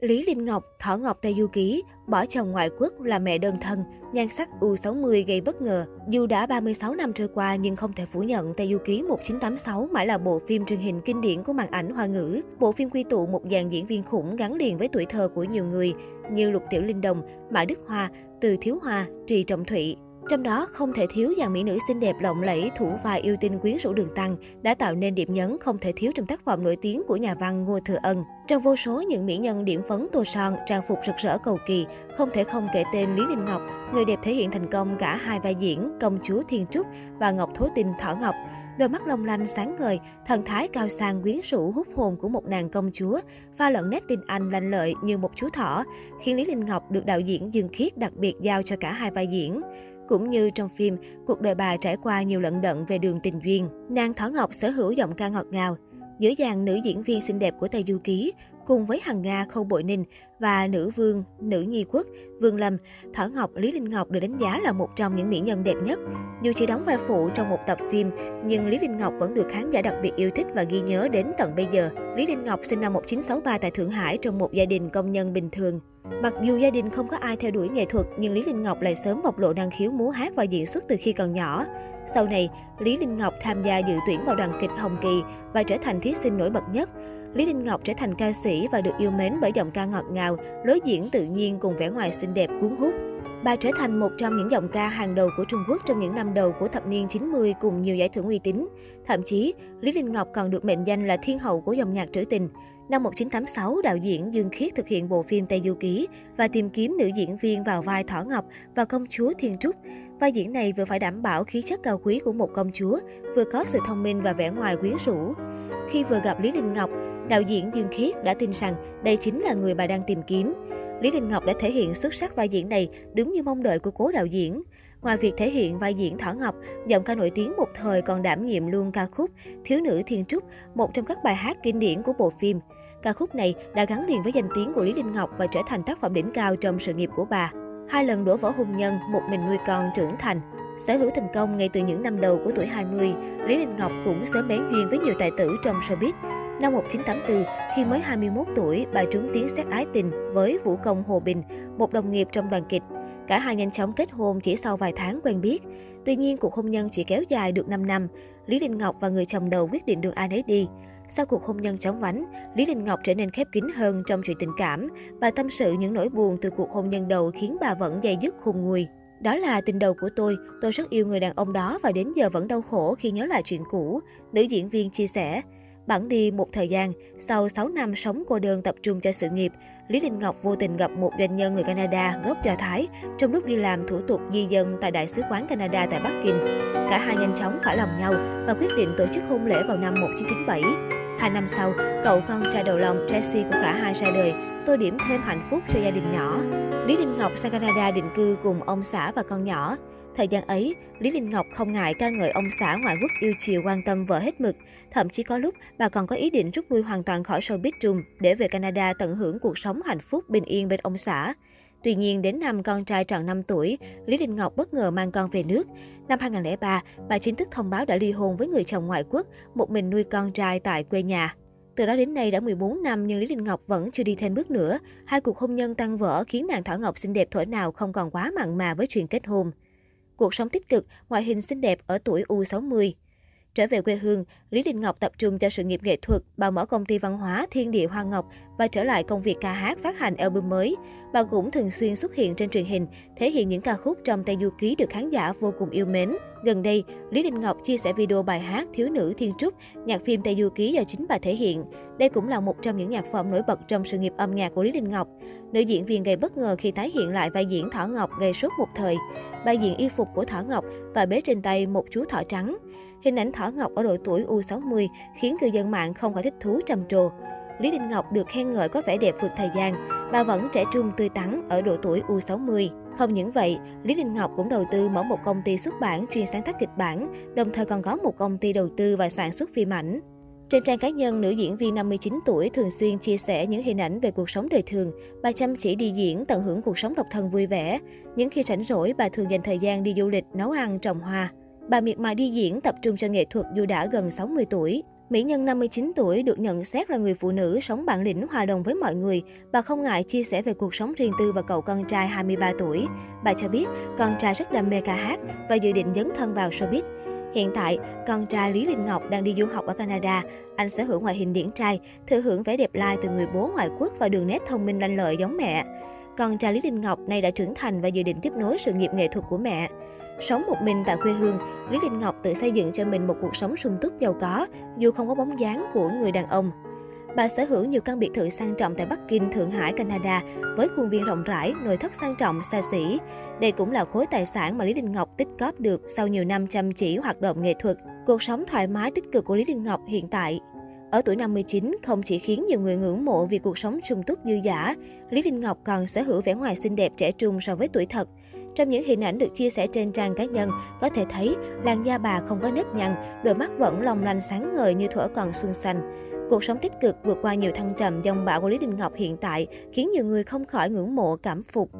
Lý Linh Ngọc, Thỏ Ngọc Tây Du Ký, bỏ chồng ngoại quốc là mẹ đơn thân, nhan sắc U60 gây bất ngờ. Dù đã 36 năm trôi qua nhưng không thể phủ nhận Tây Du Ký 1986 mãi là bộ phim truyền hình kinh điển của màn ảnh hoa ngữ. Bộ phim quy tụ một dàn diễn viên khủng gắn liền với tuổi thơ của nhiều người như Lục Tiểu Linh Đồng, Mã Đức Hoa, Từ Thiếu Hoa, Trì Trọng Thụy. Trong đó không thể thiếu dàn mỹ nữ xinh đẹp lộng lẫy, thủ vai yêu tinh quyến rũ đường tăng đã tạo nên điểm nhấn không thể thiếu trong tác phẩm nổi tiếng của nhà văn Ngô Thừa Ân. Trong vô số những mỹ nhân điểm phấn tô son, trang phục rực rỡ cầu kỳ, không thể không kể tên Lý Linh Ngọc, người đẹp thể hiện thành công cả hai vai diễn công chúa Thiên Trúc và Ngọc Thố Tinh Thỏ Ngọc. Đôi mắt long lanh sáng ngời, thần thái cao sang quyến rũ hút hồn của một nàng công chúa, pha lẫn nét tinh anh lanh lợi như một chú thỏ, khiến Lý Linh Ngọc được đạo diễn Dương Khiết đặc biệt giao cho cả hai vai diễn. Cũng như trong phim, cuộc đời bà trải qua nhiều lận đận về đường tình duyên. Nàng Thỏ Ngọc sở hữu giọng ca ngọt ngào. Giữa dàn nữ diễn viên xinh đẹp của Tây Du Ký, cùng với Hằng Nga, Khâu Bội Ninh và nữ vương, nữ nhi quốc, Vương Lâm, Thỏ Ngọc, Lý Linh Ngọc được đánh giá là một trong những mỹ nhân đẹp nhất. Dù chỉ đóng vai phụ trong một tập phim, nhưng Lý Linh Ngọc vẫn được khán giả đặc biệt yêu thích và ghi nhớ đến tận bây giờ. Lý Linh Ngọc sinh năm 1963 tại Thượng Hải trong một gia đình công nhân bình thường. Mặc dù gia đình không có ai theo đuổi nghệ thuật, nhưng Lý Linh Ngọc lại sớm bộc lộ năng khiếu múa hát và diễn xuất từ khi còn nhỏ. Sau này, Lý Linh Ngọc tham gia dự tuyển vào đoàn kịch Hồng Kỳ và trở thành thí sinh nổi bật nhất. Lý Linh Ngọc trở thành ca sĩ và được yêu mến bởi giọng ca ngọt ngào, lối diễn tự nhiên cùng vẻ ngoài xinh đẹp cuốn hút. Bà trở thành một trong những giọng ca hàng đầu của Trung Quốc trong những năm đầu của thập niên 90 cùng nhiều giải thưởng uy tín. Thậm chí, Lý Linh Ngọc còn được mệnh danh là thiên hậu của dòng nhạc trữ tình. Năm 1986, đạo diễn Dương Khiết thực hiện bộ phim Tây Du Ký và tìm kiếm nữ diễn viên vào vai Thỏ Ngọc và công chúa Thiên Trúc. Vai diễn này vừa phải đảm bảo khí chất cao quý của một công chúa, vừa có sự thông minh và vẻ ngoài quyến rũ. Khi vừa gặp Lý Linh Ngọc, đạo diễn Dương Khiết đã tin rằng đây chính là người bà đang tìm kiếm. Lý Linh Ngọc đã thể hiện xuất sắc vai diễn này đúng như mong đợi của cố đạo diễn. Ngoài việc thể hiện vai diễn Thỏ Ngọc, giọng ca nổi tiếng một thời còn đảm nhiệm luôn ca khúc Thiếu nữ Thiên Trúc, một trong các bài hát kinh điển của bộ phim. Ca khúc này đã gắn liền với danh tiếng của Lý Linh Ngọc và trở thành tác phẩm đỉnh cao trong sự nghiệp của bà. Hai lần đổ vỡ hôn nhân, một mình nuôi con trưởng thành. Sở hữu thành công ngay từ những năm đầu của tuổi 20, Lý Linh Ngọc cũng sớm bén duyên với nhiều tài tử trong showbiz. Năm 1984, khi mới 21 tuổi, bà trúng tiếng xét ái tình với Vũ Công Hồ Bình, một đồng nghiệp trong đoàn kịch. Cả hai nhanh chóng kết hôn chỉ sau vài tháng quen biết. Tuy nhiên, cuộc hôn nhân chỉ kéo dài được 5 năm. Lý Linh Ngọc và người chồng đầu quyết định đường ai nấy đi. Sau cuộc hôn nhân chóng vánh, Lý Linh Ngọc trở nên khép kín hơn trong chuyện tình cảm. Bà tâm sự những nỗi buồn từ cuộc hôn nhân đầu khiến bà vẫn dây dứt khùng nguôi. Đó là tình đầu của tôi, tôi rất yêu người đàn ông đó và đến giờ vẫn đau khổ khi nhớ lại chuyện cũ. Nữ diễn viên chia sẻ. Bản đi một thời gian, sau 6 năm sống cô đơn tập trung cho sự nghiệp, Lý Linh Ngọc vô tình gặp một doanh nhân người Canada gốc Do Thái trong lúc đi làm thủ tục di dân tại Đại sứ quán Canada tại Bắc Kinh. Cả hai nhanh chóng phải lòng nhau và quyết định tổ chức hôn lễ vào năm 1997. Hai năm sau, cậu con trai đầu lòng Jesse của cả hai ra đời, tô điểm thêm hạnh phúc cho gia đình nhỏ. Lý Linh Ngọc sang Canada định cư cùng ông xã và con nhỏ. Thời gian ấy, Lý Linh Ngọc không ngại ca ngợi ông xã ngoại quốc yêu chiều quan tâm vợ hết mực. Thậm chí có lúc, bà còn có ý định rút lui hoàn toàn khỏi showbiz trung để về Canada tận hưởng cuộc sống hạnh phúc bình yên bên ông xã. Tuy nhiên, đến năm con trai tròn 5 tuổi, Lý Đình Ngọc bất ngờ mang con về nước. Năm 2003, bà chính thức thông báo đã ly hôn với người chồng ngoại quốc, một mình nuôi con trai tại quê nhà. Từ đó đến nay đã 14 năm nhưng Lý Đình Ngọc vẫn chưa đi thêm bước nữa. Hai cuộc hôn nhân tăng vỡ khiến nàng Thảo Ngọc xinh đẹp thổi nào không còn quá mặn mà với chuyện kết hôn. Cuộc sống tích cực, ngoại hình xinh đẹp ở tuổi U60. Trở về quê hương, Lý Đình Ngọc tập trung cho sự nghiệp nghệ thuật, bà mở công ty văn hóa Thiên Địa Hoa Ngọc và trở lại công việc ca hát phát hành album mới. Bà cũng thường xuyên xuất hiện trên truyền hình, thể hiện những ca khúc trong Tây Du Ký được khán giả vô cùng yêu mến. Gần đây, Lý Đình Ngọc chia sẻ video bài hát Thiếu nữ Thiên Trúc, nhạc phim Tây Du Ký do chính bà thể hiện. Đây cũng là một trong những nhạc phẩm nổi bật trong sự nghiệp âm nhạc của Lý Đình Ngọc. Nữ diễn viên gây bất ngờ khi tái hiện lại vai diễn Thỏ Ngọc gây sốt một thời. Bà diện y phục của Thỏ Ngọc và bế trên tay một chú thỏ trắng. Hình ảnh Thỏ Ngọc ở độ tuổi U60 khiến cư dân mạng không khỏi thích thú trầm trồ. Lý Linh Ngọc được khen ngợi có vẻ đẹp vượt thời gian, bà vẫn trẻ trung tươi tắn ở độ tuổi U60. Không những vậy, Lý Linh Ngọc cũng đầu tư mở một công ty xuất bản chuyên sáng tác kịch bản, đồng thời còn có một công ty đầu tư và sản xuất phim ảnh. Trên trang cá nhân, nữ diễn viên 59 tuổi thường xuyên chia sẻ những hình ảnh về cuộc sống đời thường. Bà chăm chỉ đi diễn, tận hưởng cuộc sống độc thân vui vẻ. Những khi rảnh rỗi, bà thường dành thời gian đi du lịch, nấu ăn, trồng hoa. Bà miệt mài đi diễn, tập trung cho nghệ thuật dù đã gần 60 tuổi. Mỹ nhân 59 tuổi được nhận xét là người phụ nữ sống bản lĩnh hòa đồng với mọi người. Bà không ngại chia sẻ về cuộc sống riêng tư và cậu con trai 23 tuổi. Bà cho biết con trai rất đam mê ca hát và dự định dấn thân vào showbiz. Hiện tại, con trai Lý Linh Ngọc đang đi du học ở Canada. Anh sở hữu ngoại hình điển trai, thừa hưởng vẻ đẹp lai từ người bố ngoại quốc và đường nét thông minh lanh lợi giống mẹ. Con trai Lý Linh Ngọc nay đã trưởng thành và dự định tiếp nối sự nghiệp nghệ thuật của mẹ. Sống một mình tại quê hương, Lý Linh Ngọc tự xây dựng cho mình một cuộc sống sung túc giàu có, dù không có bóng dáng của người đàn ông. Bà sở hữu nhiều căn biệt thự sang trọng tại Bắc Kinh, Thượng Hải, Canada với khuôn viên rộng rãi, nội thất sang trọng, xa xỉ. Đây cũng là khối tài sản mà Lý Đình Ngọc tích góp được sau nhiều năm chăm chỉ hoạt động nghệ thuật. Cuộc sống thoải mái tích cực của Lý Đình Ngọc hiện tại ở tuổi 59, không chỉ khiến nhiều người ngưỡng mộ vì cuộc sống sung túc dư giả, Lý Linh Ngọc còn sở hữu vẻ ngoài xinh đẹp trẻ trung so với tuổi thật. Trong những hình ảnh được chia sẻ trên trang cá nhân, có thể thấy làn da bà không có nếp nhăn, đôi mắt vẫn long lanh sáng ngời như thuở còn xuân xanh. Cuộc sống tích cực vượt qua nhiều thăng trầm dòng bão của Lý Đình Ngọc hiện tại khiến nhiều người không khỏi ngưỡng mộ cảm phục.